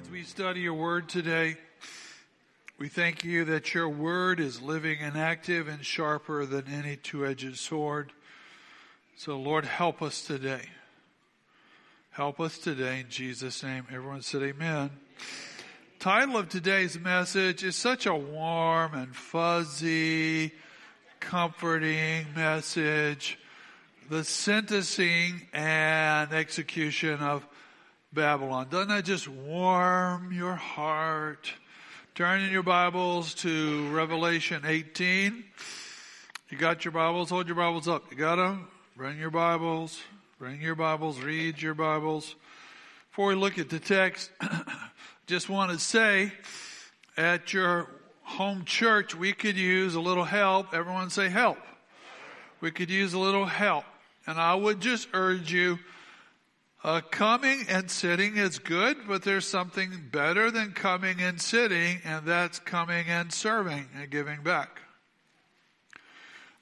as we study your word today, we thank you that your word is living and active and sharper than any two-edged sword. So Lord, help us today. Help us today in Jesus' name. Everyone said amen. Title of today's message is such a warm and fuzzy, comforting message. The sentencing and execution of Babylon. Doesn't that just warm your heart? Turn in your Bibles to Revelation 18. You got your Bibles? Hold your Bibles up. You got them? Bring your Bibles. Bring your Bibles. Read your Bibles. Before we look at the text, just want to say at your home church, we could use a little help. Everyone say help. We could use a little help. And I would just urge you uh, coming and sitting is good, but there's something better than coming and sitting, and that's coming and serving and giving back.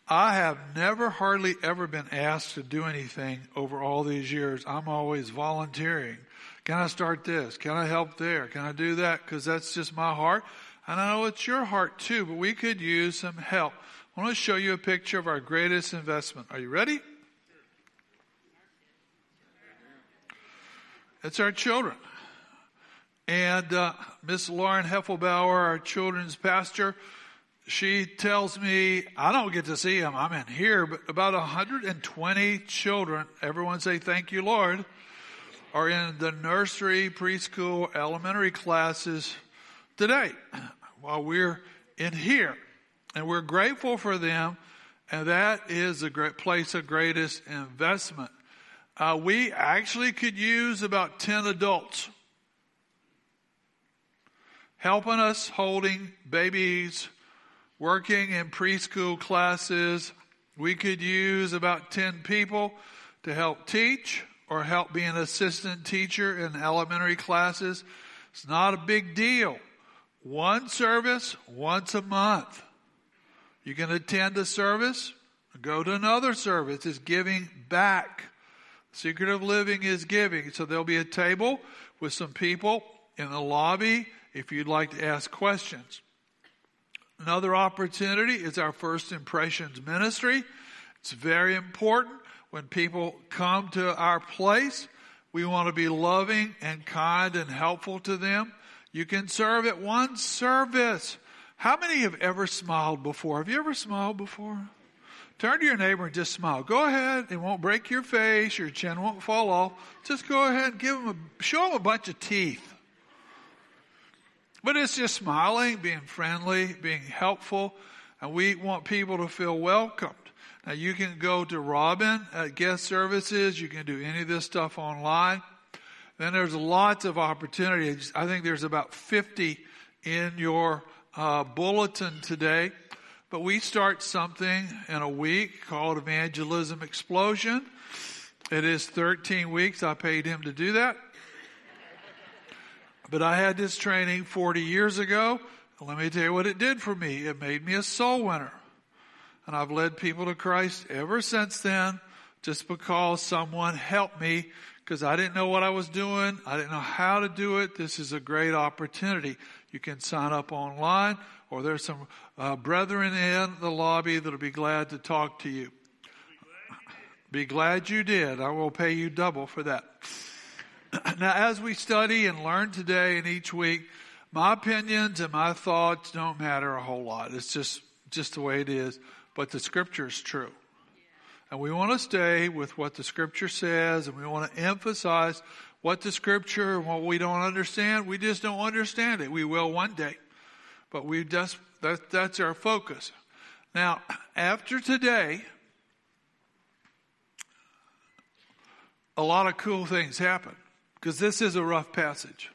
I have never, hardly ever been asked to do anything over all these years. I'm always volunteering. Can I start this? Can I help there? Can I do that? Because that's just my heart. And I know it's your heart too, but we could use some help. I want to show you a picture of our greatest investment. Are you ready? It's our children. And uh, Miss Lauren Heffelbauer, our children's pastor, she tells me, I don't get to see them, I'm in here, but about 120 children, everyone say thank you, Lord, are in the nursery, preschool, elementary classes today while we're in here. And we're grateful for them, and that is a great place of greatest investment uh, we actually could use about 10 adults helping us holding babies, working in preschool classes. We could use about 10 people to help teach or help be an assistant teacher in elementary classes. It's not a big deal. One service once a month. You can attend a service, go to another service. It's giving back. Secret of living is giving. So there'll be a table with some people in the lobby if you'd like to ask questions. Another opportunity is our first impressions ministry. It's very important when people come to our place. We want to be loving and kind and helpful to them. You can serve at one service. How many have ever smiled before? Have you ever smiled before? Turn to your neighbor and just smile. Go ahead. It won't break your face. Your chin won't fall off. Just go ahead and give them a, show them a bunch of teeth. But it's just smiling, being friendly, being helpful, and we want people to feel welcomed. Now you can go to Robin at guest services. You can do any of this stuff online. Then there's lots of opportunities. I think there's about 50 in your uh, bulletin today. But we start something in a week called Evangelism Explosion. It is 13 weeks. I paid him to do that. But I had this training 40 years ago. Let me tell you what it did for me. It made me a soul winner. And I've led people to Christ ever since then just because someone helped me because I didn't know what I was doing. I didn't know how to do it. This is a great opportunity. You can sign up online or there's some uh, brethren in the lobby that'll be glad to talk to you. Be glad you did. I will pay you double for that. now, as we study and learn today and each week, my opinions and my thoughts don't matter a whole lot. It's just, just the way it is. But the scripture is true. And we want to stay with what the scripture says and we want to emphasize what the scripture and what we don't understand. We just don't understand it. We will one day. But we just, that, that's our focus. Now, after today, a lot of cool things happen because this is a rough passage.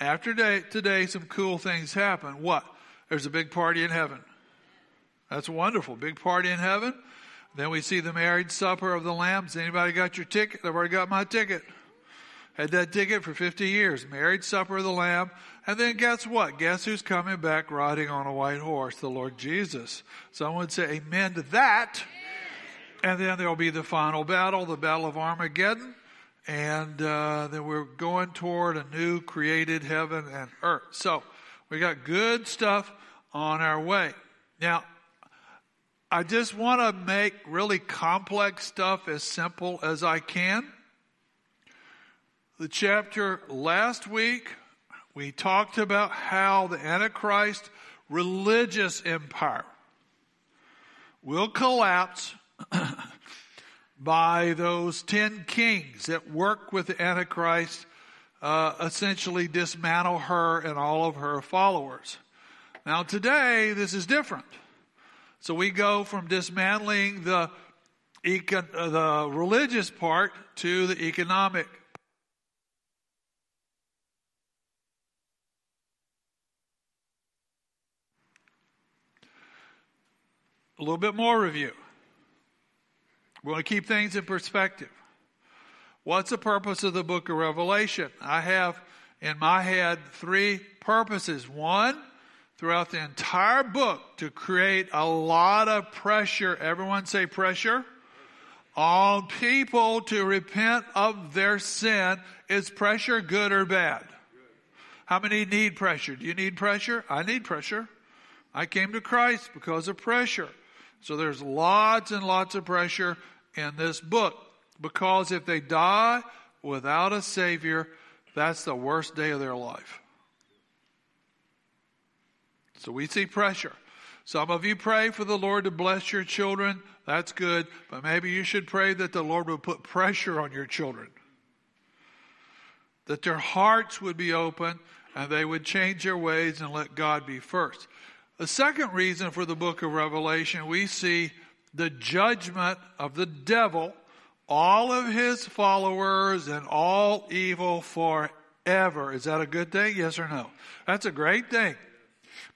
After day, today, some cool things happen. What? There's a big party in heaven. That's wonderful. Big party in heaven. Then we see the marriage supper of the lambs. Anybody got your ticket? I've already got my ticket. Had that ticket for 50 years. Married supper of the Lamb. And then guess what? Guess who's coming back riding on a white horse? The Lord Jesus. Someone would say amen to that. And then there'll be the final battle, the battle of Armageddon. and uh, that we're going toward a new created heaven and earth. So we got good stuff on our way. Now, I just want to make really complex stuff as simple as I can. The chapter last week, we talked about how the Antichrist religious empire will collapse by those ten kings that work with the Antichrist, uh, essentially dismantle her and all of her followers. Now today, this is different. So we go from dismantling the, econ- uh, the religious part to the economic. A little bit more review. We want to keep things in perspective. What's the purpose of the book of Revelation? I have in my head three purposes. One, throughout the entire book to create a lot of pressure. Everyone say pressure on people to repent of their sin. Is pressure good or bad? How many need pressure? Do you need pressure? I need pressure. I came to Christ because of pressure. So there's lots and lots of pressure in this book because if they die without a Savior, that's the worst day of their life. So we see pressure. Some of you pray for the Lord to bless your children. That's good. But maybe you should pray that the Lord would put pressure on your children. That their hearts would be open and they would change their ways and let God be first. The second reason for the book of Revelation, we see the judgment of the devil, all of his followers, and all evil forever. Is that a good thing? Yes or no? That's a great thing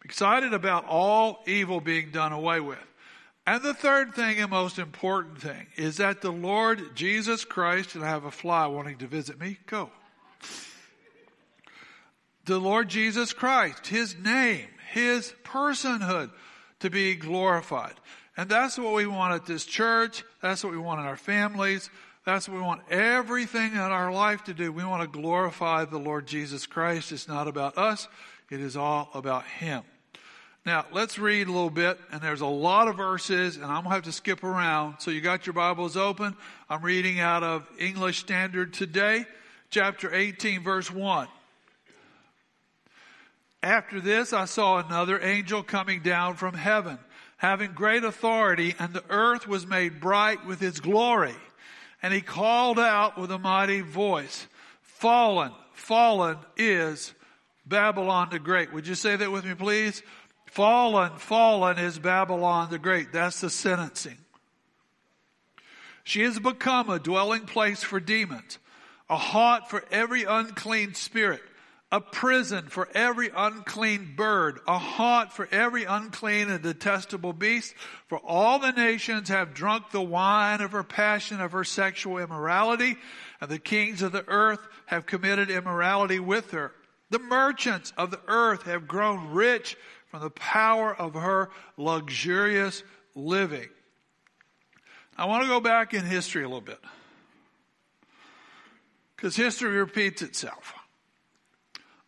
excited about all evil being done away with. And the third thing and most important thing is that the Lord Jesus Christ, and I have a fly wanting to visit me, go. The Lord Jesus Christ, His name, His personhood to be glorified. And that's what we want at this church. That's what we want in our families. That's what we want everything in our life to do. We want to glorify the Lord Jesus Christ. It's not about us. It is all about Him. Now, let's read a little bit, and there's a lot of verses, and I'm going to have to skip around. So you got your Bibles open. I'm reading out of English Standard today, chapter 18, verse 1. After this, I saw another angel coming down from heaven, having great authority, and the earth was made bright with his glory. And he called out with a mighty voice, Fallen, fallen is Babylon the Great. Would you say that with me, please? Fallen, fallen is Babylon the Great. That's the sentencing. She has become a dwelling place for demons, a haunt for every unclean spirit, a prison for every unclean bird, a haunt for every unclean and detestable beast. For all the nations have drunk the wine of her passion, of her sexual immorality, and the kings of the earth have committed immorality with her. The merchants of the earth have grown rich from the power of her luxurious living. I want to go back in history a little bit. Because history repeats itself.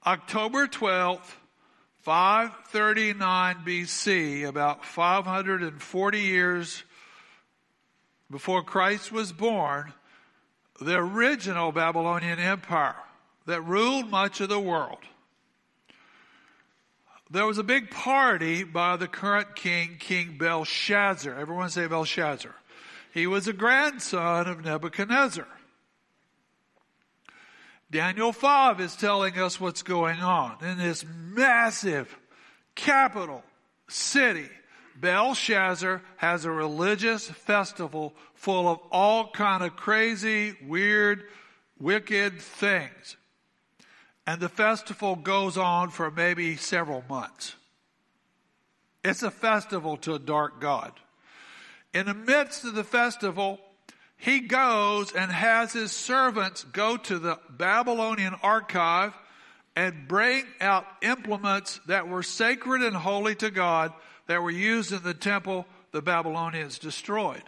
October 12th, 539 BC, about 540 years before Christ was born, the original Babylonian Empire that ruled much of the world there was a big party by the current king, King Belshazzar. Everyone say Belshazzar. He was a grandson of Nebuchadnezzar. Daniel 5 is telling us what's going on in this massive capital city. Belshazzar has a religious festival full of all kind of crazy, weird, wicked things. And the festival goes on for maybe several months. It's a festival to a dark God. In the midst of the festival, he goes and has his servants go to the Babylonian archive and bring out implements that were sacred and holy to God that were used in the temple the Babylonians destroyed.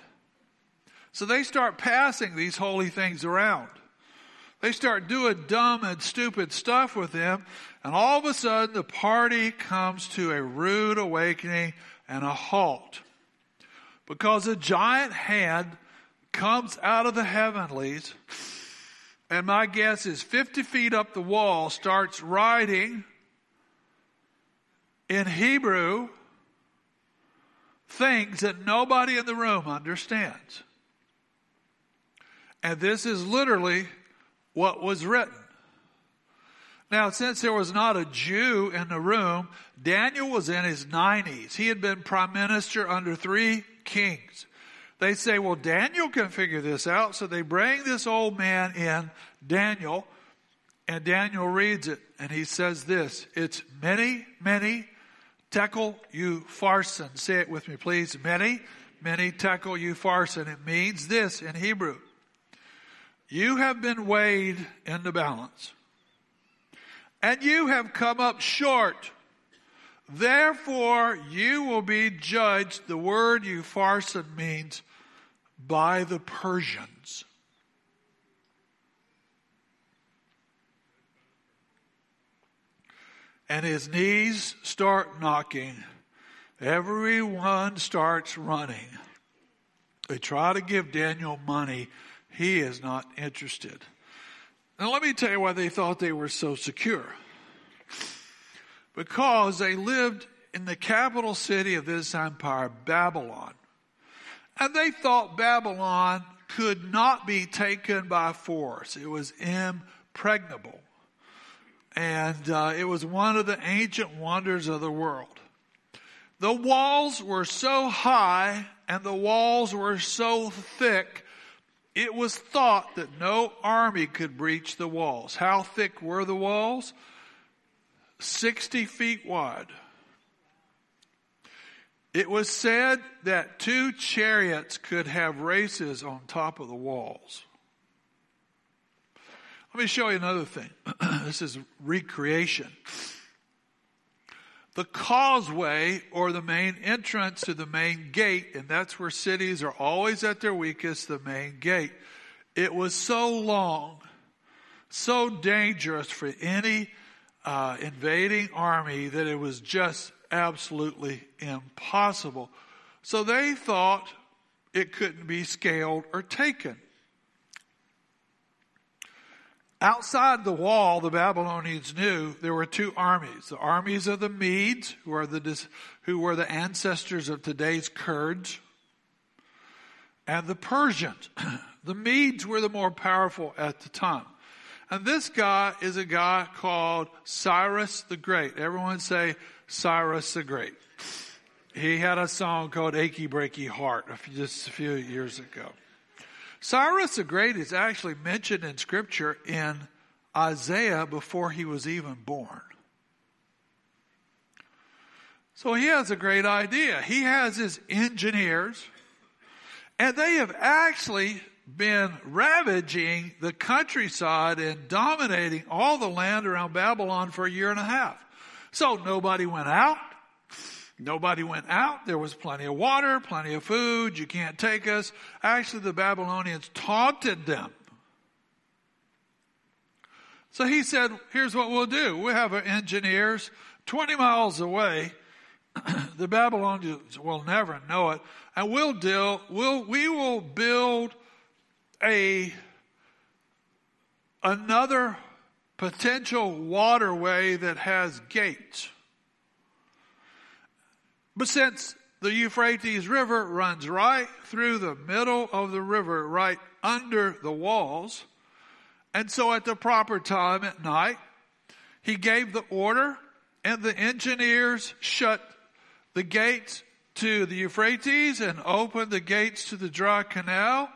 So they start passing these holy things around. They start doing dumb and stupid stuff with them, And all of a sudden, the party comes to a rude awakening and a halt. Because a giant hand comes out of the heavenlies, and my guess is 50 feet up the wall, starts writing in Hebrew things that nobody in the room understands. And this is literally what was written. Now, since there was not a Jew in the room, Daniel was in his 90s. He had been prime minister under three kings. They say, well, Daniel can figure this out. So they bring this old man in, Daniel, and Daniel reads it, and he says this It's Mene, mene tekel you upharsin. Say it with me, please. Mene, mene tekel you upharsin. It means this in Hebrew. You have been weighed in the balance and you have come up short. Therefore, you will be judged. The word upharsin means by the Persians. And his knees start knocking. Everyone starts running. They try to give Daniel money. He is not interested. Now, let me tell you why they thought they were so secure. Because they lived in the capital city of this empire, Babylon. And they thought Babylon could not be taken by force. It was impregnable. And uh, it was one of the ancient wonders of the world. The walls were so high and the walls were so thick it was thought that no army could breach the walls. How thick were the walls? 60 feet wide. It was said that two chariots could have races on top of the walls. Let me show you another thing. this is recreation. The causeway or the main entrance to the main gate, and that's where cities are always at their weakest, the main gate. It was so long, so dangerous for any uh, invading army that it was just absolutely impossible. So they thought it couldn't be scaled or taken. Outside the wall, the Babylonians knew there were two armies. The armies of the Medes, who are the, who were the ancestors of today's Kurds, and the Persians. the Medes were the more powerful at the time. And this guy is a guy called Cyrus the Great. Everyone say Cyrus the Great. He had a song called Achy Breaky Heart just a few years ago. Cyrus the Great is actually mentioned in Scripture in Isaiah before he was even born. So he has a great idea. He has his engineers, and they have actually been ravaging the countryside and dominating all the land around Babylon for a year and a half. So nobody went out. Nobody went out. There was plenty of water, plenty of food. You can't take us. Actually, the Babylonians taunted them. So he said, here's what we'll do. We have engineers 20 miles away. the Babylonians will never know it. And we'll deal, we'll, we will build a, another potential waterway that has gates. But since the Euphrates River runs right through the middle of the river, right under the walls, and so at the proper time at night, he gave the order, and the engineers shut the gates to the Euphrates and opened the gates to the dry canal.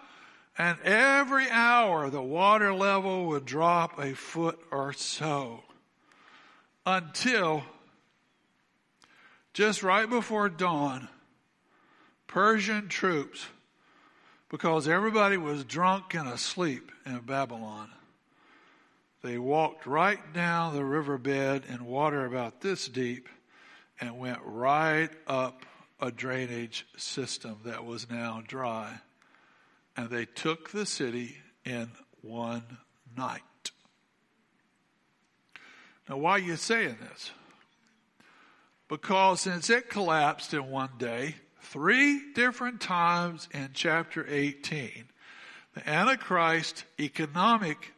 And every hour the water level would drop a foot or so until just right before dawn, Persian troops, because everybody was drunk and asleep in Babylon, they walked right down the riverbed in water about this deep and went right up a drainage system that was now dry. And they took the city in one night. Now, why are you saying this? Because since it collapsed in one day, three different times in chapter 18, the Antichrist economic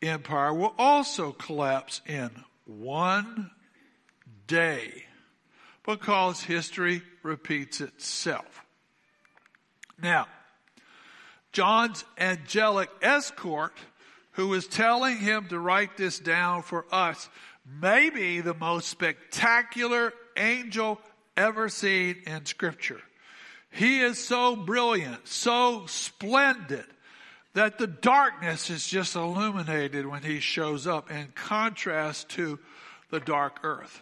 empire will also collapse in one day because history repeats itself. Now, John's angelic escort, who is telling him to write this down for us, may be the most spectacular angel ever seen in Scripture. He is so brilliant, so splendid, that the darkness is just illuminated when he shows up in contrast to the dark earth.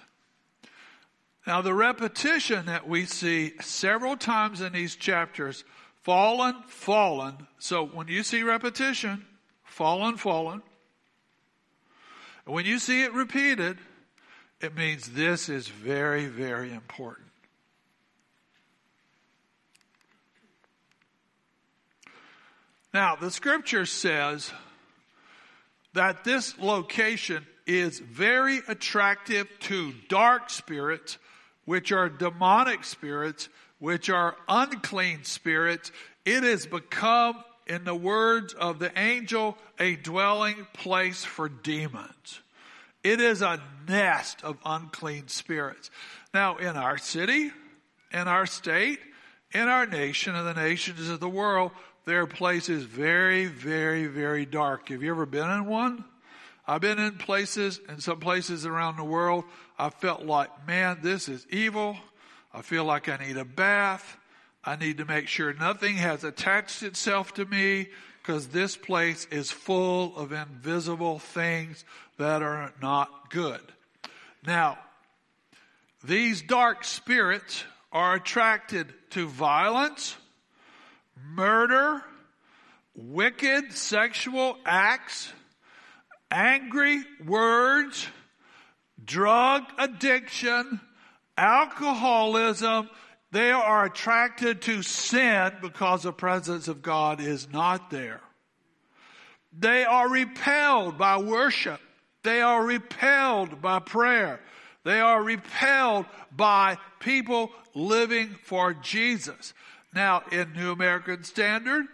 Now, the repetition that we see several times in these chapters fallen, fallen. So when you see repetition, fallen, fallen. When you see it repeated, it means this is very, very important. Now, the scripture says that this location is very attractive to dark spirits, which are demonic spirits, which are unclean spirits. It has become, in the words of the angel, a dwelling place for demons. It is a nest of unclean spirits. Now, in our city, in our state, in our nation, and the nations of the world, there are places very, very, very dark. Have you ever been in one? I've been in places, in some places around the world, I felt like, man, this is evil. I feel like I need a bath. I need to make sure nothing has attached itself to me because this place is full of invisible things that are not good. Now, these dark spirits are attracted to violence, murder, wicked sexual acts, angry words, drug addiction, alcoholism. They are attracted to sin because the presence of God is not there. They are repelled by worship. They are repelled by prayer. They are repelled by people living for Jesus. Now, in New American Standard,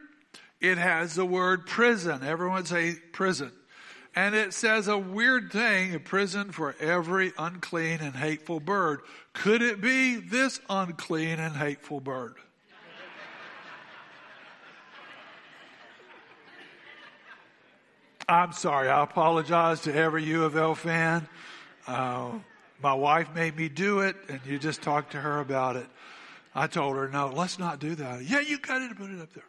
it has the word prison. Everyone say prison. And it says a weird thing, a prison for every unclean and hateful bird. Could it be this unclean and hateful bird? I'm sorry. I apologize to every U of L fan. Uh, my wife made me do it, and you just talked to her about it. I told her, no, let's not do that. Yeah, you got to put it up there.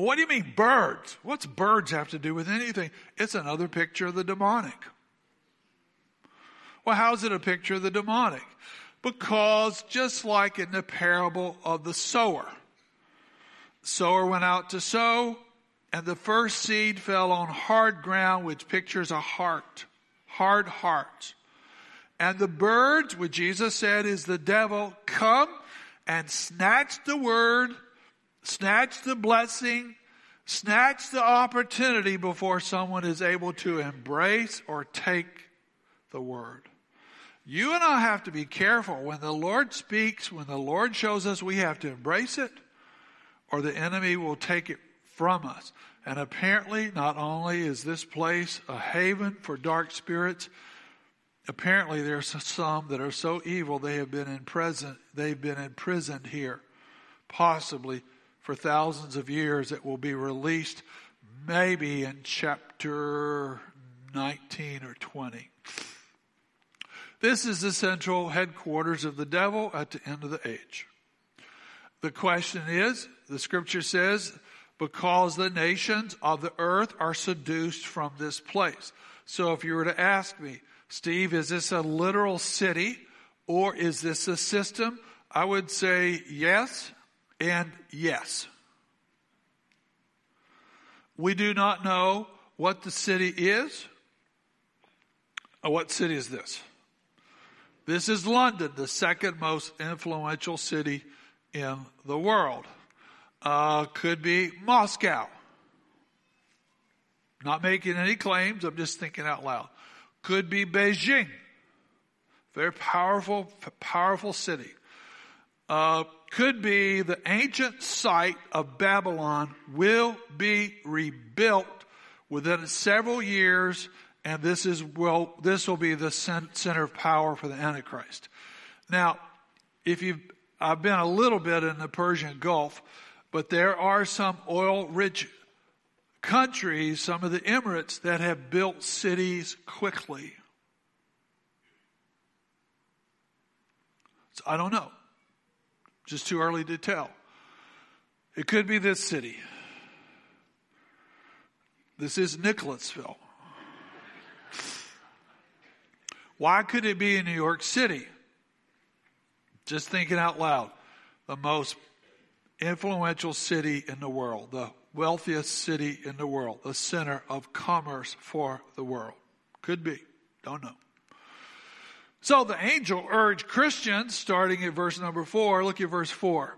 What do you mean birds? What's birds have to do with anything? It's another picture of the demonic. Well, how's it a picture of the demonic? Because just like in the parable of the sower, sower went out to sow, and the first seed fell on hard ground, which pictures a heart, hard heart. And the birds, what Jesus said is the devil, come and snatch the word, snatch the blessing, snatch the opportunity before someone is able to embrace or take the word. You and I have to be careful when the Lord speaks, when the Lord shows us we have to embrace it, or the enemy will take it from us. And apparently, not only is this place a haven for dark spirits, Apparently, there's some that are so evil they have been in prison. They've been imprisoned here, possibly for thousands of years. It will be released, maybe in chapter 19 or 20. This is the central headquarters of the devil at the end of the age. The question is, the scripture says, because the nations of the earth are seduced from this place. So if you were to ask me, Steve, is this a literal city or is this a system? I would say yes and yes. We do not know what the city is. Oh, what city is this? This is London, the second most influential city in the world. Uh, could be Moscow. Not making any claims, I'm just thinking out loud Could be Beijing. Very powerful, powerful city. Uh, could be the ancient site of Babylon will be rebuilt within several years, and this is well, this will be the center of power for the Antichrist. Now, if you, I've been a little bit in the Persian Gulf, but there are some oil-rich countries, some of the Emirates that have built cities quickly. So I don't know. Just too early to tell. It could be this city. This is Nicholasville. Why could it be in New York City? Just thinking out loud. The most influential city in the world, the wealthiest city in the world, the center of commerce for the world. Could be. Don't know. So the angel urged Christians, starting at verse number four, look at verse four.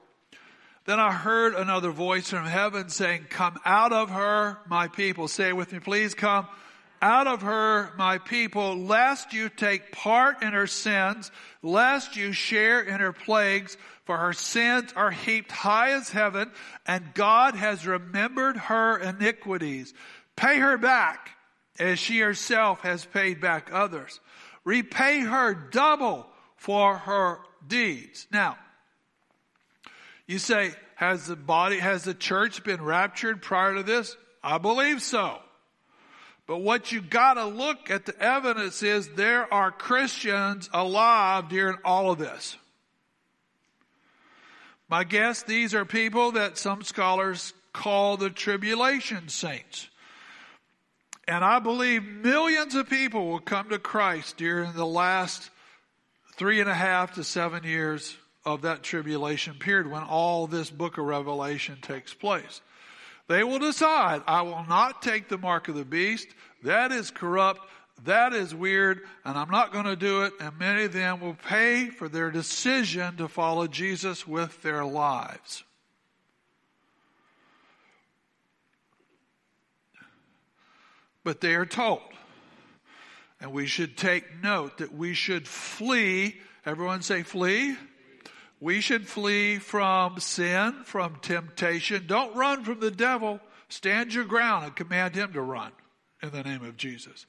Then I heard another voice from heaven saying, Come out of her, my people. Say it with me, please. Come out of her, my people, lest you take part in her sins, lest you share in her plagues, for her sins are heaped high as heaven, and God has remembered her iniquities. Pay her back as she herself has paid back others. Repay her double for her deeds. Now, you say, has the body, has the church been raptured prior to this? I believe so. But what you gotta look at the evidence is there are Christians alive during all of this. My guess, these are people that some scholars call the tribulation saints. And I believe millions of people will come to Christ during the last three and a half to seven years of that tribulation period when all this book of Revelation takes place. They will decide, I will not take the mark of the beast. That is corrupt. That is weird. And I'm not going to do it. And many of them will pay for their decision to follow Jesus with their lives. But they are told. And we should take note that we should flee. Everyone say flee. We should flee from sin, from temptation. Don't run from the devil. Stand your ground and command him to run in the name of Jesus.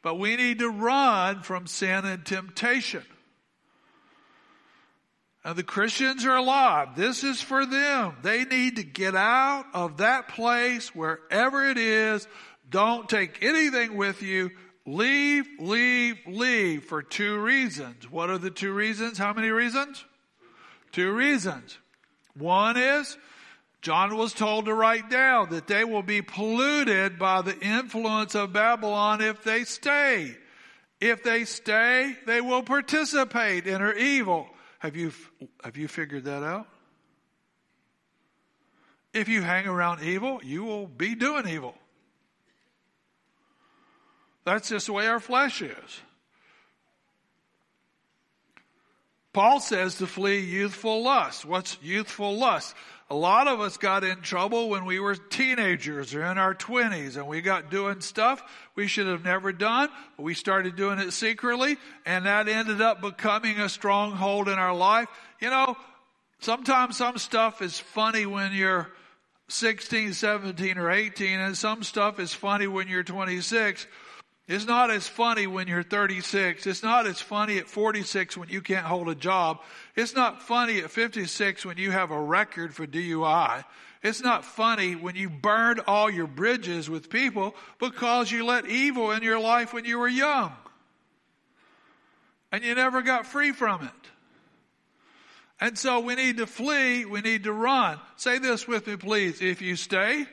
But we need to run from sin and temptation. And the Christians are alive. This is for them. They need to get out of that place, wherever it is, don't take anything with you. Leave, leave, leave for two reasons. What are the two reasons? How many reasons? Two reasons. One is, John was told to write down that they will be polluted by the influence of Babylon if they stay. If they stay, they will participate in her evil. Have you, have you figured that out? If you hang around evil, you will be doing evil. That's just the way our flesh is. Paul says to flee youthful lust. What's youthful lust? A lot of us got in trouble when we were teenagers or in our twenties and we got doing stuff we should have never done. We started doing it secretly and that ended up becoming a stronghold in our life. You know, sometimes some stuff is funny when you're 16, 17 or 18 and some stuff is funny when you're 26 it's not as funny when you're 36. It's not as funny at 46 when you can't hold a job. It's not funny at 56 when you have a record for DUI. It's not funny when you burned all your bridges with people because you let evil in your life when you were young. And you never got free from it. And so we need to flee. We need to run. Say this with me, please. If you stay,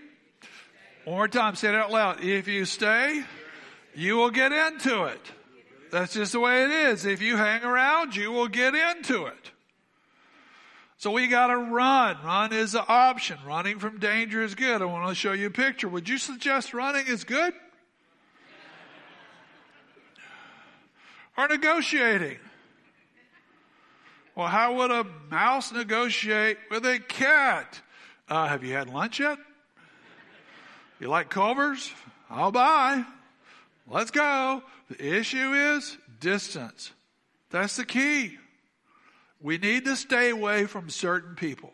one more time, say it out loud. If you stay, you will get into it. That's just the way it is. If you hang around, you will get into it. So we gotta run. Run is an option. Running from danger is good. I want to show you a picture. Would you suggest running is good? Or negotiating? Well, how would a mouse negotiate with a cat? Uh, have you had lunch yet? You like Culver's? I'll buy. Let's go. The issue is distance. That's the key. We need to stay away from certain people.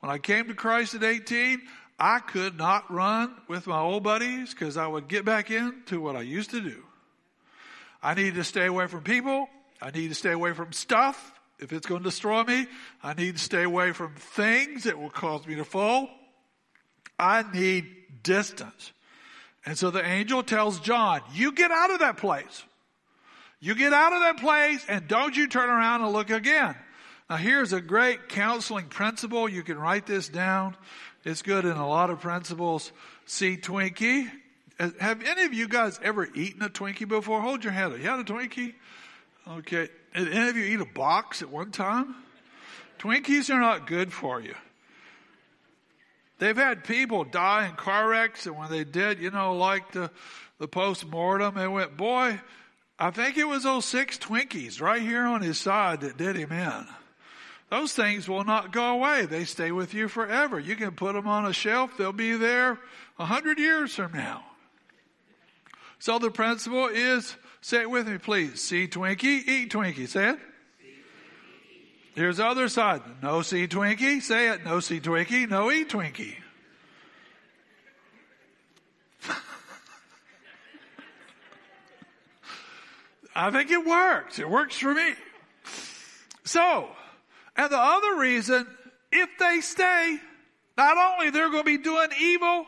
When I came to Christ at 18, I could not run with my old buddies because I would get back into what I used to do. I need to stay away from people. I need to stay away from stuff. If it's going to destroy me, I need to stay away from things that will cause me to fall. I need distance. And so the angel tells John, you get out of that place. You get out of that place and don't you turn around and look again. Now here's a great counseling principle. You can write this down. It's good in a lot of principles. See Twinkie. Have any of you guys ever eaten a Twinkie before? Hold your hand up. You had a Twinkie? Okay. Did any of you eat a box at one time? Twinkies are not good for you. They've had people die in car wrecks, and when they did, you know, like the, the post mortem, they went, Boy, I think it was those six Twinkies right here on his side that did him in. Those things will not go away. They stay with you forever. You can put them on a shelf. They'll be there a hundred years from now. So the principle is, say it with me, please. See Twinkie, eat Twinkie. Say it. Here's the other side. No see Twinkie. Say it. No see Twinkie. No eat Twinkie. I think it works. It works for me. So, and the other reason, if they stay, not only they're going to be doing evil,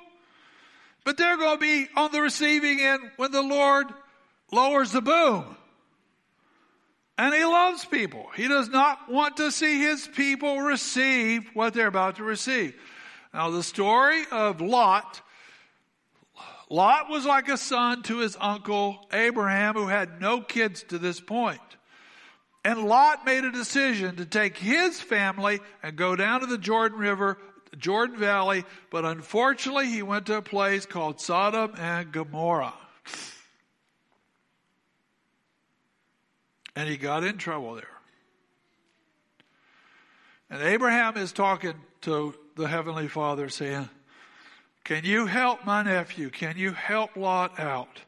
but they're going to be on the receiving end when the Lord lowers the boom. And he loves people. He does not want to see his people receive what they're about to receive. Now, the story of Lot Lot was like a son to his uncle Abraham, who had no kids to this point. And Lot made a decision to take his family and go down to the Jordan River, Jordan Valley, but unfortunately he went to a place called Sodom and Gomorrah. And he got in trouble there. And Abraham is talking to the Heavenly Father saying, Can you help my nephew? Can you help Lot out?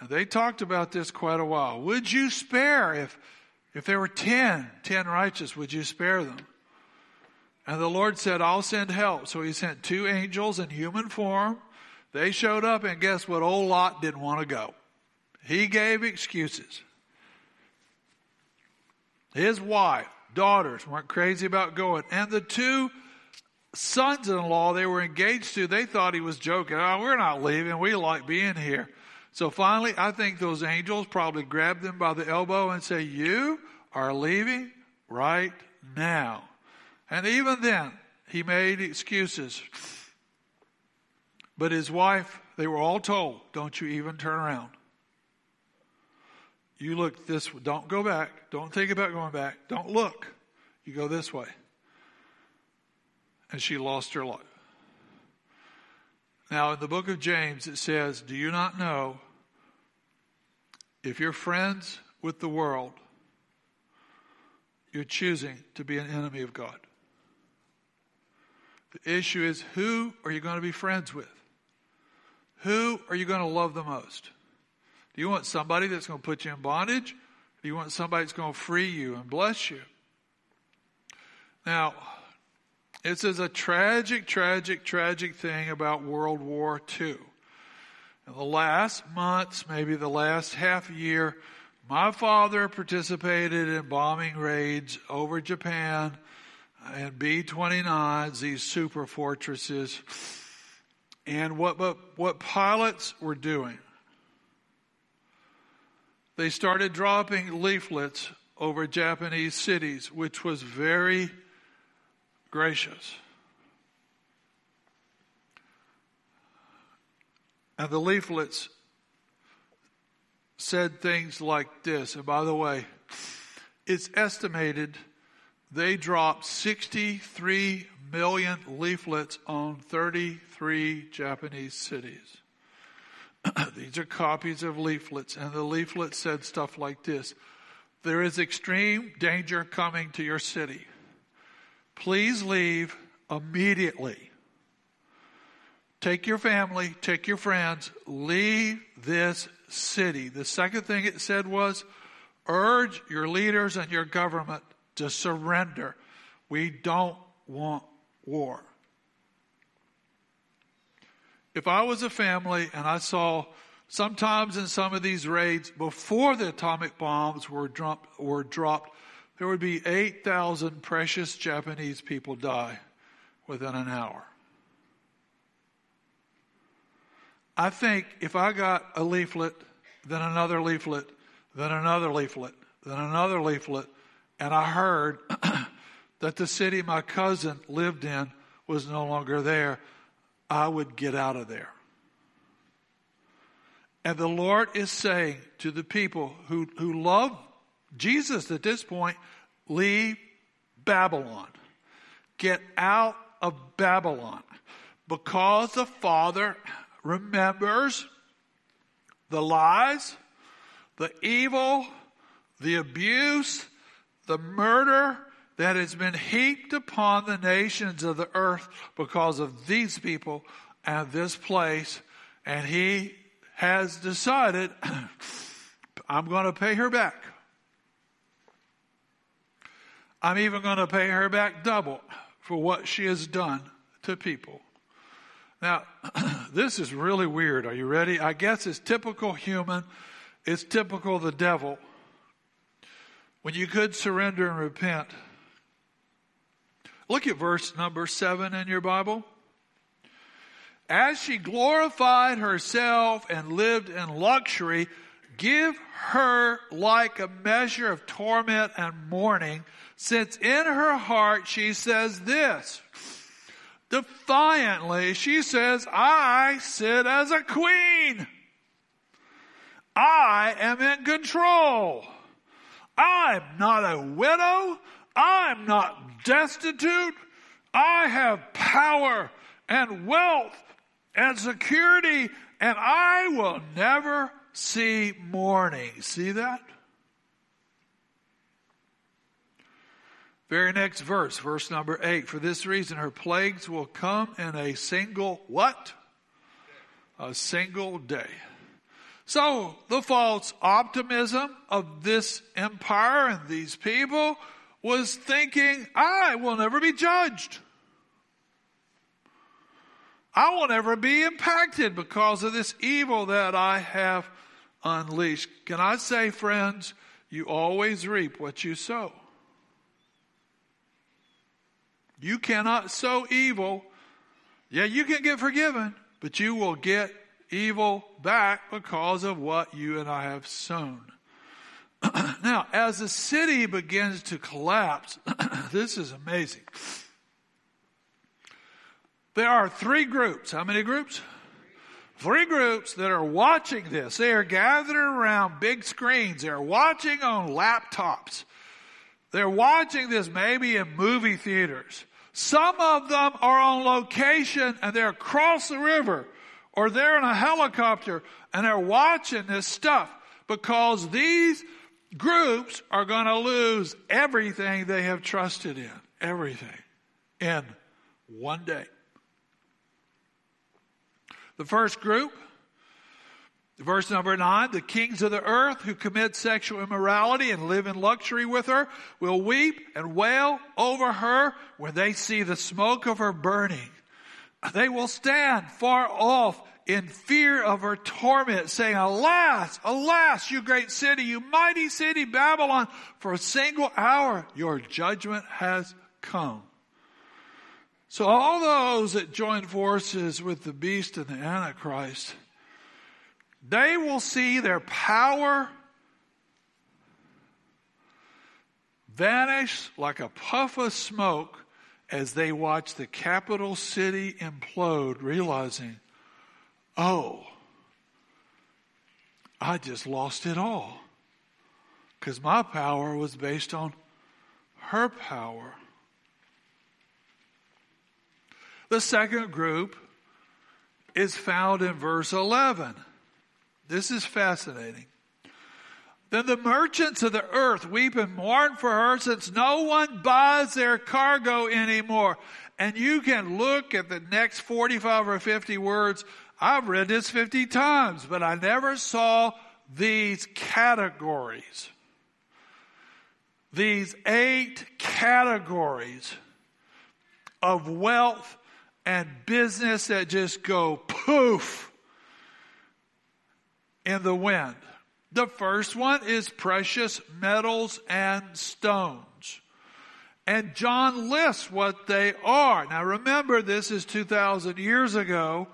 And they talked about this quite a while. Would you spare if, if there were ten, ten righteous, would you spare them? And the Lord said, I'll send help. So he sent two angels in human form. They showed up and guess what? Old Lot didn't want to go. He gave excuses. His wife, daughters weren't crazy about going. And the two sons in law they were engaged to, they thought he was joking. Oh, we're not leaving. We like being here. So finally, I think those angels probably grabbed them by the elbow and say, You are leaving right now. And even then, he made excuses. But his wife, they were all told, Don't you even turn around. You look this way. Don't go back. Don't think about going back. Don't look. You go this way. And she lost her life. Now, in the book of James, it says, Do you not know if you're friends with the world, you're choosing to be an enemy of God? The issue is who are you going to be friends with? Who are you going to love the most? Do you want somebody that's going to put you in bondage? Do you want somebody that's going to free you and bless you? Now, this is a tragic, tragic, tragic thing about World War II. In the last months, maybe the last half year, my father participated in bombing raids over Japan and B 29s, these super fortresses. And what, what, what pilots were doing they started dropping leaflets over Japanese cities, which was very gracious. And the leaflets said things like this. And by the way, it's estimated they dropped 63 million leaflets on 33 Japanese cities. These are copies of leaflets, and the leaflet said stuff like this There is extreme danger coming to your city. Please leave immediately. Take your family, take your friends, leave this city. The second thing it said was, urge your leaders and your government to surrender. We don't want war. If I was a family and I saw sometimes in some of these raids before the atomic bombs were dropped, were dropped there would be 8,000 precious Japanese people die within an hour. I think if I got a leaflet, then another leaflet, then another leaflet, then another leaflet, and I heard that the city my cousin lived in was no longer there, I would get out of there. And the Lord is saying to the people who, who love Jesus at this point, leave Babylon. Get out of Babylon. Because the Father remembers the lies, the evil, the abuse, the murder that has been heaped upon the nations of the earth because of these people and this place. And He has decided, I'm going to pay her back. I'm even going to pay her back double for what she has done to people. Now, this is really weird. Are you ready? I guess it's typical human. It's typical the devil. When you could surrender and repent. Look at verse number seven in your Bible. As she glorified herself and lived in luxury, give her like a measure of torment and mourning since in her heart she says this. Defiantly, she says, I sit as a queen. I am in control. I'm not a widow. I'm not destitute. I have power and wealth and security and I will never see mourning. See that? Very next verse, verse number eight. For this reason, her plagues will come in a single what? A single day. So the false optimism of this empire and these people was thinking, I will never be judged. I will never be impacted because of this evil that I have unleashed. Can I say, friends, you always reap what you sow. You cannot sow evil. Yeah, you can get forgiven, but you will get evil back because of what you and I have sown. now, as the city begins to collapse, this is amazing. There are three groups. How many groups? Three groups that are watching this. They are gathered around big screens. They're watching on laptops. They're watching this maybe in movie theaters. Some of them are on location and they're across the river or they're in a helicopter and they're watching this stuff because these groups are going to lose everything they have trusted in. Everything. In one day. The first group Verse number nine, the kings of the earth who commit sexual immorality and live in luxury with her will weep and wail over her when they see the smoke of her burning. They will stand far off in fear of her torment, saying, Alas, alas, you great city, you mighty city, Babylon, for a single hour your judgment has come. So all those that join forces with the beast and the Antichrist, they will see their power vanish like a puff of smoke as they watch the capital city implode, realizing, oh, I just lost it all. Because my power was based on her power. The second group is found in verse 11. This is fascinating. Then the merchants of the earth weep and mourn for her since no one buys their cargo anymore. And you can look at the next 45 or 50 words. I've read this 50 times, but I never saw these categories, these eight categories of wealth and business that just go poof in the wind. The first one is precious metals and stones. And John lists what they are. Now remember, this is 2,000 years ago,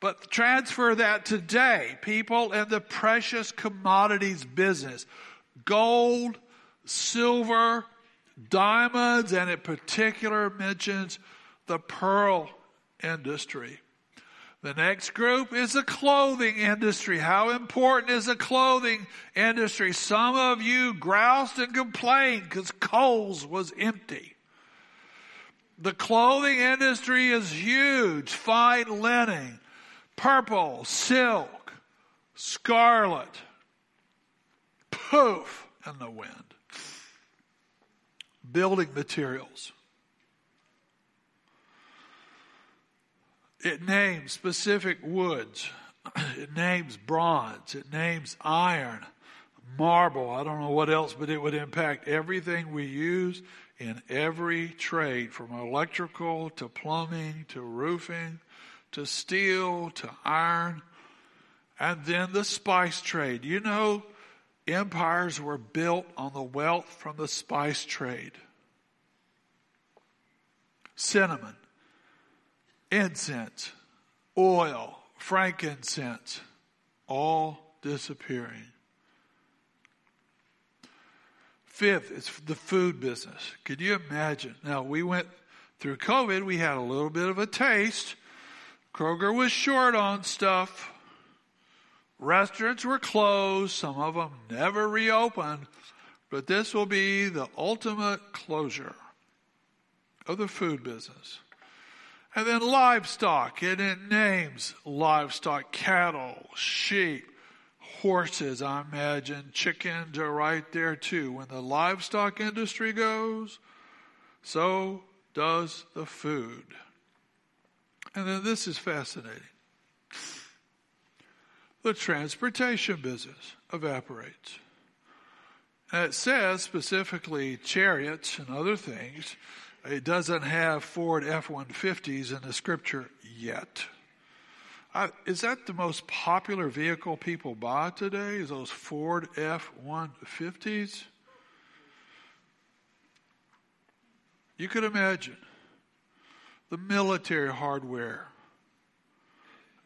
but transfer that today. People in the precious commodities business. Gold, silver, diamonds, and in particular mentions the pearl industry. The next group is the clothing industry. How important is the clothing industry? Some of you groused and complained because Kohl's was empty. The clothing industry is huge. Fine linen, purple, silk, scarlet. Poof in the wind. Building materials. It names specific woods. It names bronze. It names iron, marble. I don't know what else, but it would impact everything we use in every trade from electrical to plumbing to roofing to steel to iron. And then the spice trade. You know, empires were built on the wealth from the spice trade. Cinnamon, incense, oil, frankincense, all disappearing. Fifth, it's the food business. Could you imagine? Now, we went through COVID, we had a little bit of a taste. Kroger was short on stuff. Restaurants were closed. Some of them never reopened. But this will be the ultimate closure of the food business. And then livestock, and it names livestock, cattle, sheep, horses, I imagine. Chickens are right there too. When the livestock industry goes, so does the food. And then this is fascinating. The transportation business evaporates. And it says specifically chariots and other things it doesn't have Ford F 150s in the scripture yet. I, is that the most popular vehicle people buy today? Is those Ford F 150s? You could imagine the military hardware,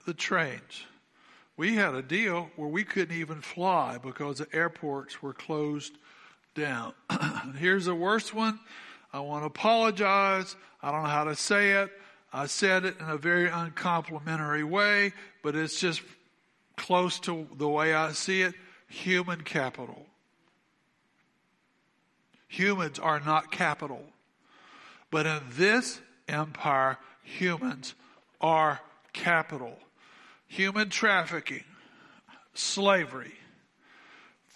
the trains. We had a deal where we couldn't even fly because the airports were closed down. Here's the worst one I want to apologize. I don't know how to say it. I said it in a very uncomplimentary way, but it's just close to the way I see it. Human capital. Humans are not capital. But in this empire, humans are capital. Human trafficking, slavery,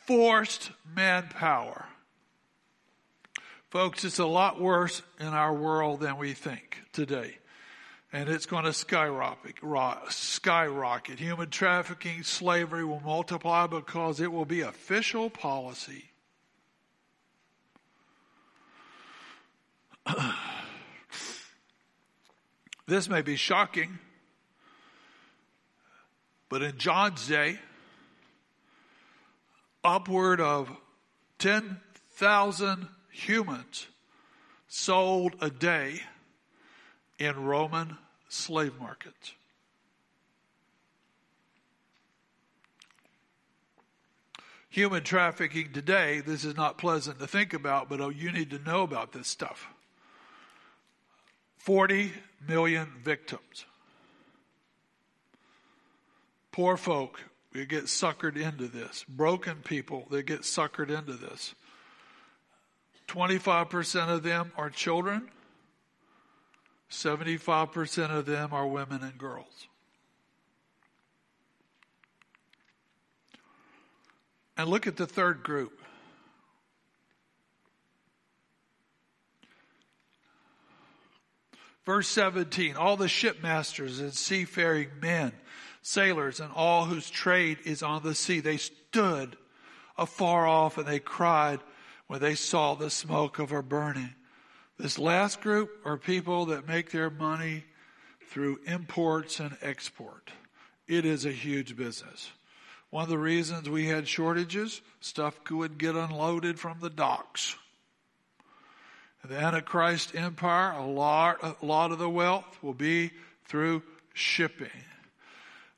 forced manpower, Folks, it's a lot worse in our world than we think today. And it's going to skyrocket, skyrocket. Human trafficking, slavery will multiply because it will be official policy. this may be shocking, but in John's day, upward of 10,000 humans sold a day in Roman slave markets. Human trafficking today, this is not pleasant to think about, but oh, you need to know about this stuff. 40 million victims. Poor folk, we get suckered into this. Broken people, they get suckered into this. 25% of them are children, 75% of them are women and girls. And look at the third group. Verse 17 All the shipmasters and seafaring men, sailors, and all whose trade is on the sea, they stood afar off and they cried when they saw the smoke of her burning. This last group are people that make their money through imports and export. It is a huge business. One of the reasons we had shortages, stuff would get unloaded from the docks. The Antichrist empire, a lot, a lot of the wealth will be through shipping.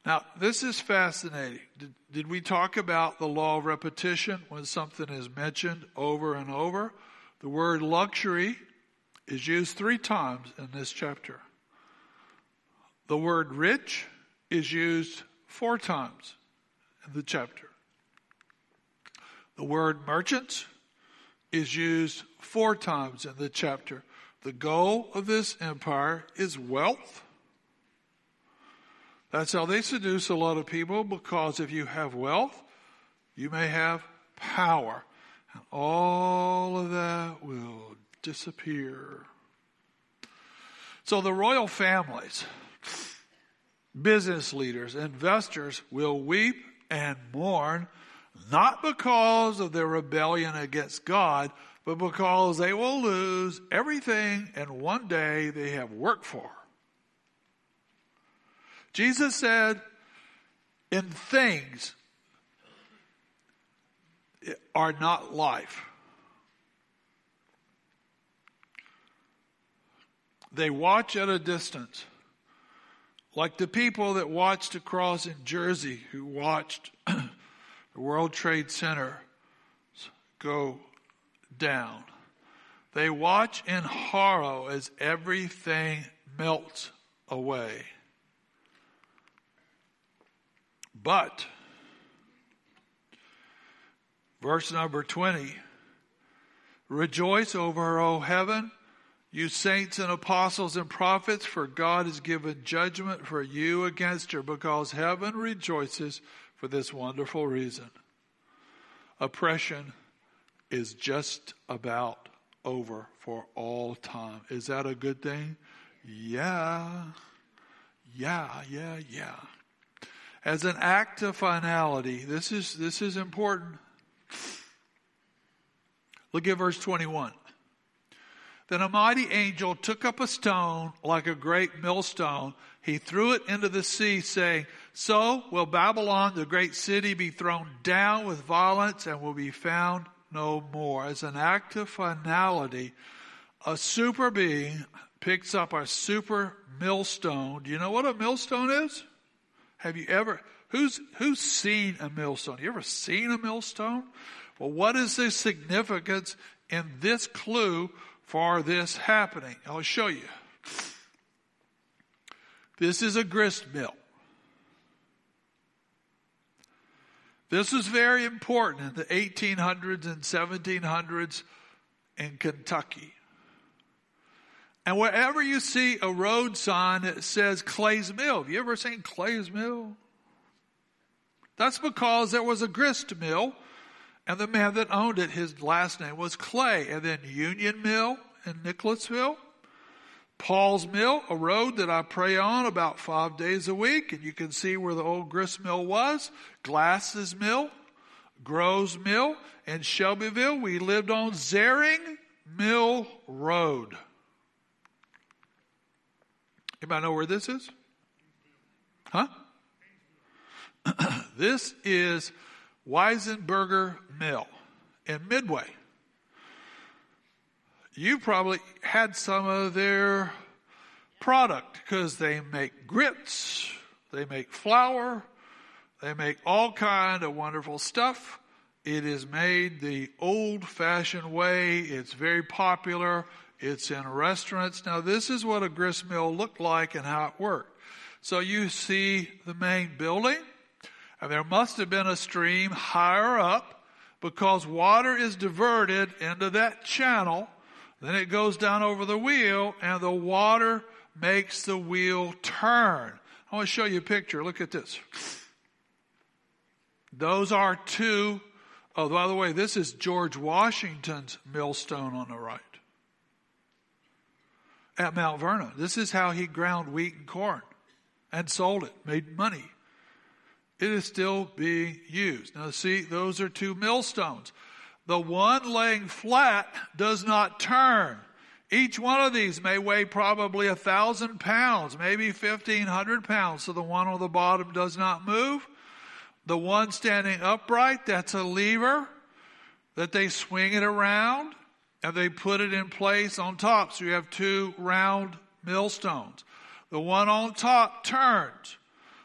Now, this is fascinating. Did, did, we talk about the law of repetition when something is mentioned over and over? The word luxury is used three times in this chapter. The word rich is used four times in the chapter. The word merchants is used four times in the chapter. The goal of this empire is wealth. That's how they seduce a lot of people because if you have wealth, you may have power. And all of that will disappear. So the royal families, business leaders, investors will weep and mourn not because of their rebellion against God, but because they will lose everything and one day they have worked for. Jesus said, in things are not life. They watch at a distance. Like the people that watched across in Jersey who watched the World Trade Center go down. They watch in horror as everything melts away. But, verse number 20, rejoice over her, O heaven, you saints and apostles and prophets, for God has given judgment for you against her, because heaven rejoices for this wonderful reason. Oppression is just about over for all time. Is that a good thing? Yeah. Yeah, yeah, yeah. As an act of finality, this is, this is important. Look at verse 21. Then a mighty angel took up a stone like a great millstone. He threw it into the sea, saying, So will Babylon, the great city, be thrown down with violence and will be found no more. As an act of finality, a super being picks up a super millstone. Do you know what a millstone is? Have you ever, who's, who's seen a millstone? You ever seen a millstone? Well, what is the significance in this clue for this happening. I'll show you. This is a grist mill. This is very important in the 1800s and 1700s in Kentucky. And wherever you see a road sign that says Clay's Mill, have you ever seen Clay's Mill? That's because there was a grist mill and the man that owned it, his last name was Clay. And then Union Mill in Nicholasville. Paul's Mill, a road that I pray on about five days a week, and you can see where the old grist mill was. Glasses Mill, Groves Mill, in Shelbyville. We lived on Zaring Mill Road. Anybody know where this is? Huh? this is Weisenberger Mill in Midway. You probably had some of their product because they make grits, they make flour, they make all kind of wonderful stuff. It is made the old fashioned way. It's very popular. It's in restaurants. Now this is what a grist mill looked like and how it worked. So you see the main building. And there must have been a stream higher up because water is diverted into that channel. Then it goes down over the wheel and the water makes the wheel turn. I want to show you a picture. Look at this. Those are two. Oh, by the way, this is George Washington's millstone on the right at Mount Vernon. This is how he ground wheat and corn and sold it, made money. It is still being used. Now, see, those are two millstones. The one laying flat does not turn. Each one of these may weigh probably a thousand pounds, maybe fifteen hundred pounds. So the one on the bottom does not move. The one standing upright, that's a lever that they swing it around and they put it in place on top. So you have two round millstones. The one on top turns.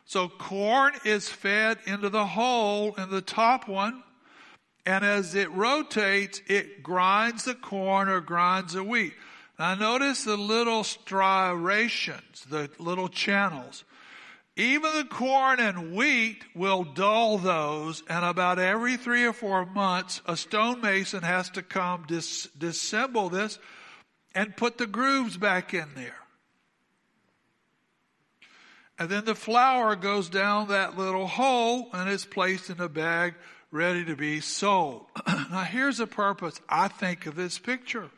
So corn is fed into the hole in the top one. And as it rotates, it grinds the corn or grinds the wheat. Now notice the little striations, the little channels. Even the corn and wheat will dull those, and about every three or four months, a stonemason has to come dis- this and put the grooves back in there. And then the flour goes down that little hole and is placed in a bag ready to be sold. now here's the purpose, I think, of this picture.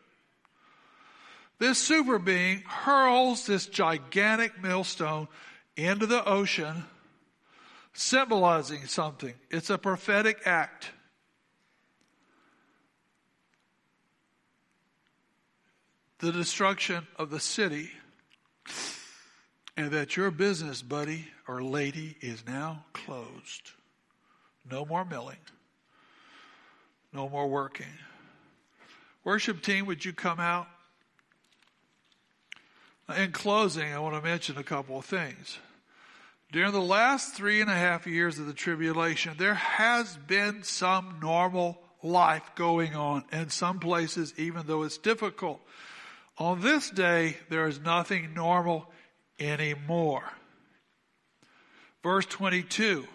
This super being hurls this gigantic millstone into the ocean, symbolizing something. It's a prophetic act. The destruction of the city, and that your business, buddy or lady, is now closed. No more milling. No more working. Worship team, would you come out? In closing, I want to mention a couple of things. During the last three and a half years of the tribulation, there has been some normal life going on in some places, even though it's difficult. On this day, there is nothing normal anymore. Verse 22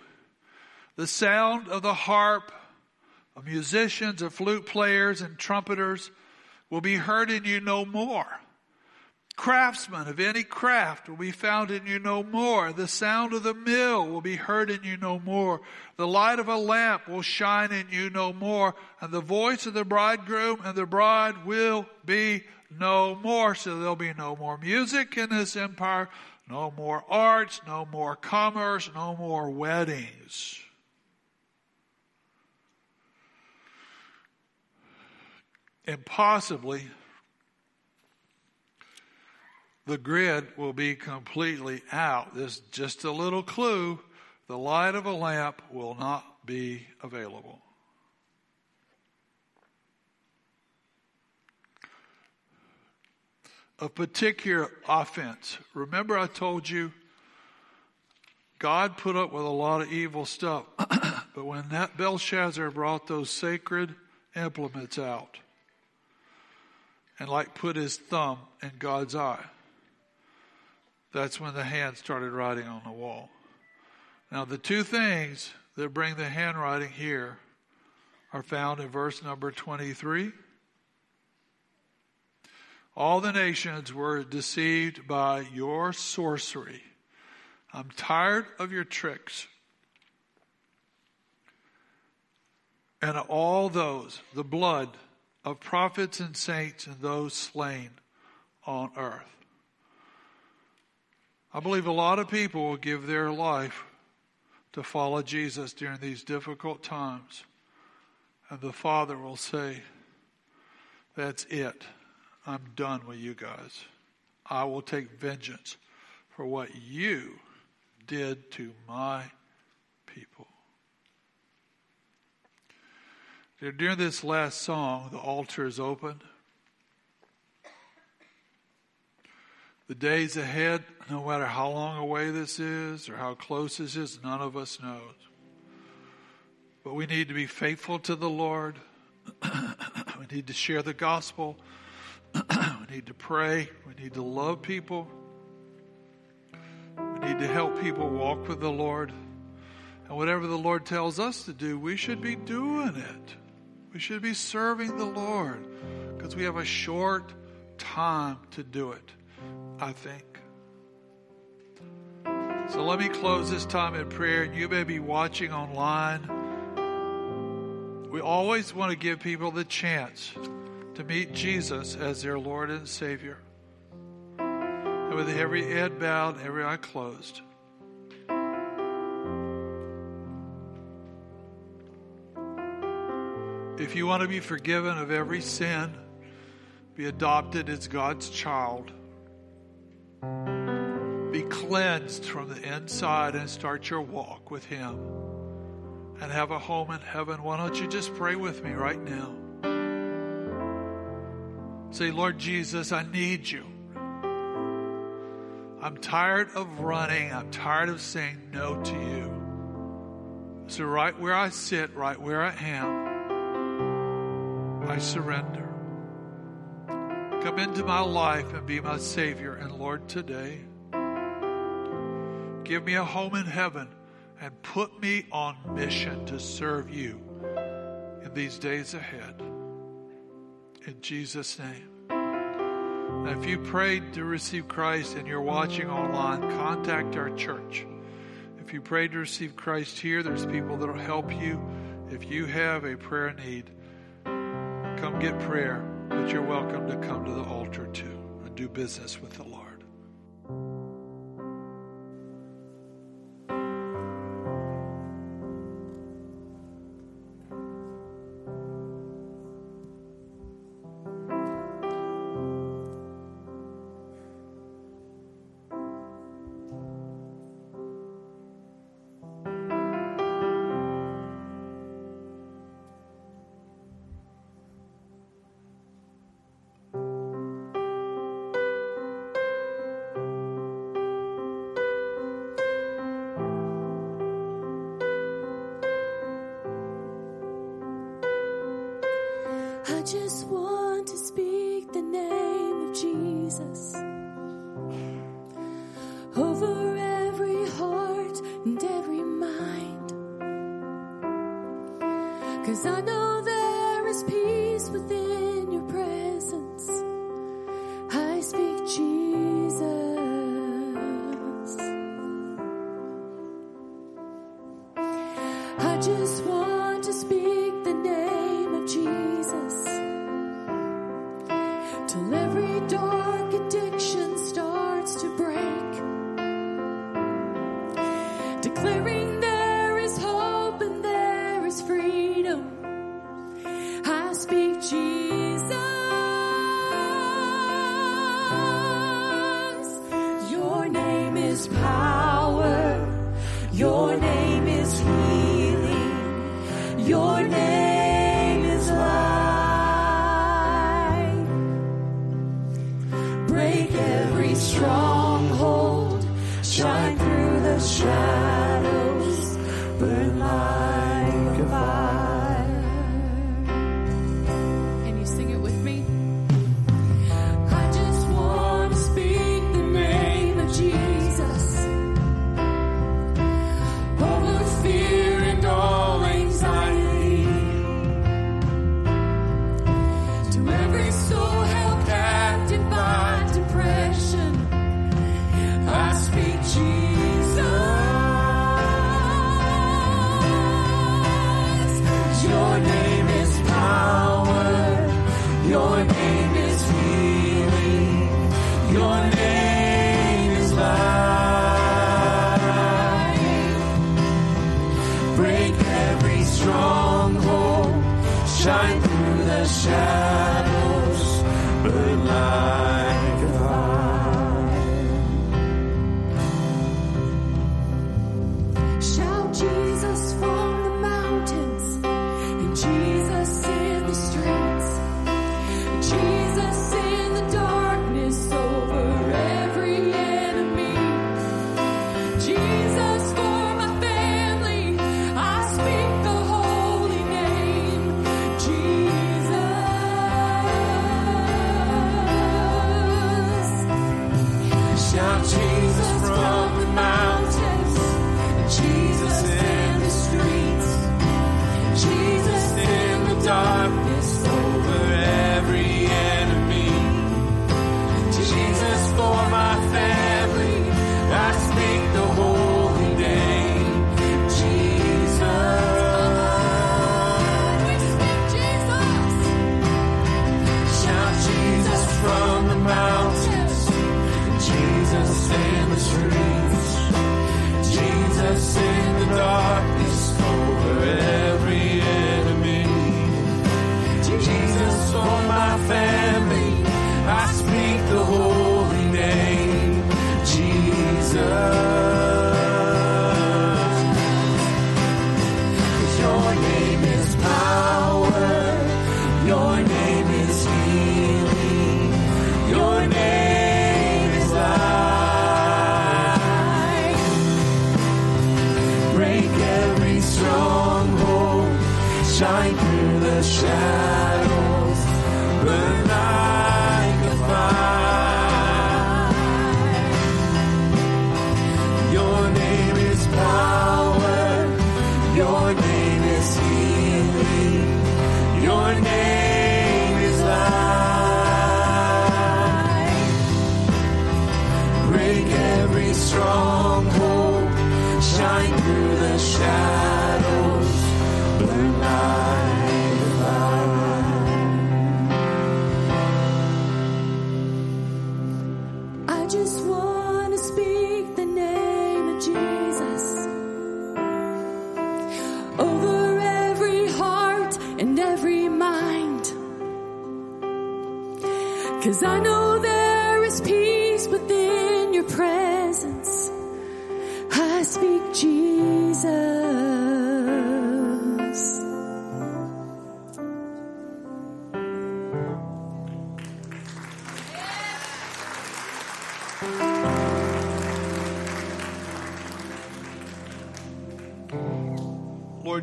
The sound of the harp, of musicians, of flute players, and trumpeters will be heard in you no more Craftsmen of any craft will be found in you no more. The sound of the mill will be heard in you no more. The light of a lamp will shine in you no more. And the voice of the bridegroom and the bride will be no more. So there'll be no more music in this empire, no more arts, no more commerce, no more weddings. And possibly the grid will be completely out. There's just a little clue. The light of a lamp will not be available. A particular offense. Remember, I told you God put up with a lot of evil stuff. but when that Belshazzar brought those sacred implements out and like put his thumb in God's eye, that's when the hand started writing on the wall. Now, the two things that bring the handwriting here are found in verse number 23. All the nations were deceived by your sorcery. I'm tired of your tricks. And all those, the blood of prophets and saints and those slain on earth. I believe a lot of people will give their life to follow Jesus during these difficult times. And the Father will say, That's it. I'm done with you guys. I will take vengeance for what you did to my people. During this last song, the altar is open. The days ahead, no matter how long away this is or how close this is, none of us knows. But we need to be faithful to the Lord. we need to share the gospel. we need to pray. We need to love people. We need to help people walk with the Lord. And whatever the Lord tells us to do, we should be doing it. We should be serving the Lord because we have a short time to do it. I think. So let me close this time in prayer, and you may be watching online. We always want to give people the chance to meet Jesus as their Lord and Savior. And with every head bowed, every eye closed, If you want to be forgiven of every sin, be adopted as God's child, be cleansed from the inside and start your walk with Him and have a home in heaven, why don't you just pray with me right now? Say, Lord Jesus, I need you. I'm tired of running. I'm tired of saying no to you. So, right where I sit, right where I am, I surrender. Come into my life and be my Savior and Lord today. Give me a home in heaven and put me on mission to serve you in these days ahead. In Jesus' name. Now, if you prayed to receive Christ and you're watching online, contact our church. If you prayed to receive Christ here, there's people that will help you. If you have a prayer need, come get prayer, but you're welcome to come to the altar too and do business with the Lord. I just want to speak the name of Jesus till every door.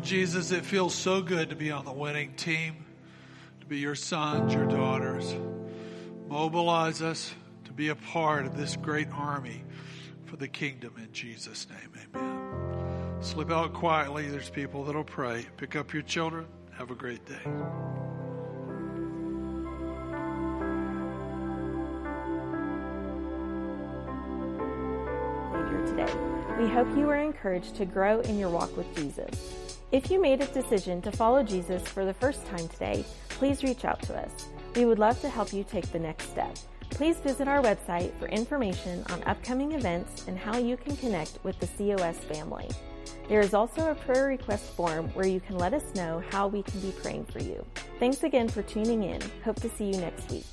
Jesus, it feels so good to be on the winning team, to be your sons, your daughters. Mobilize us to be a part of this great army for the kingdom in Jesus' name. Amen. Slip out quietly. There's people that'll pray. Pick up your children. Have a great day. today. We hope you are encouraged to grow in your walk with Jesus. If you made a decision to follow Jesus for the first time today, please reach out to us. We would love to help you take the next step. Please visit our website for information on upcoming events and how you can connect with the COS family. There is also a prayer request form where you can let us know how we can be praying for you. Thanks again for tuning in. Hope to see you next week.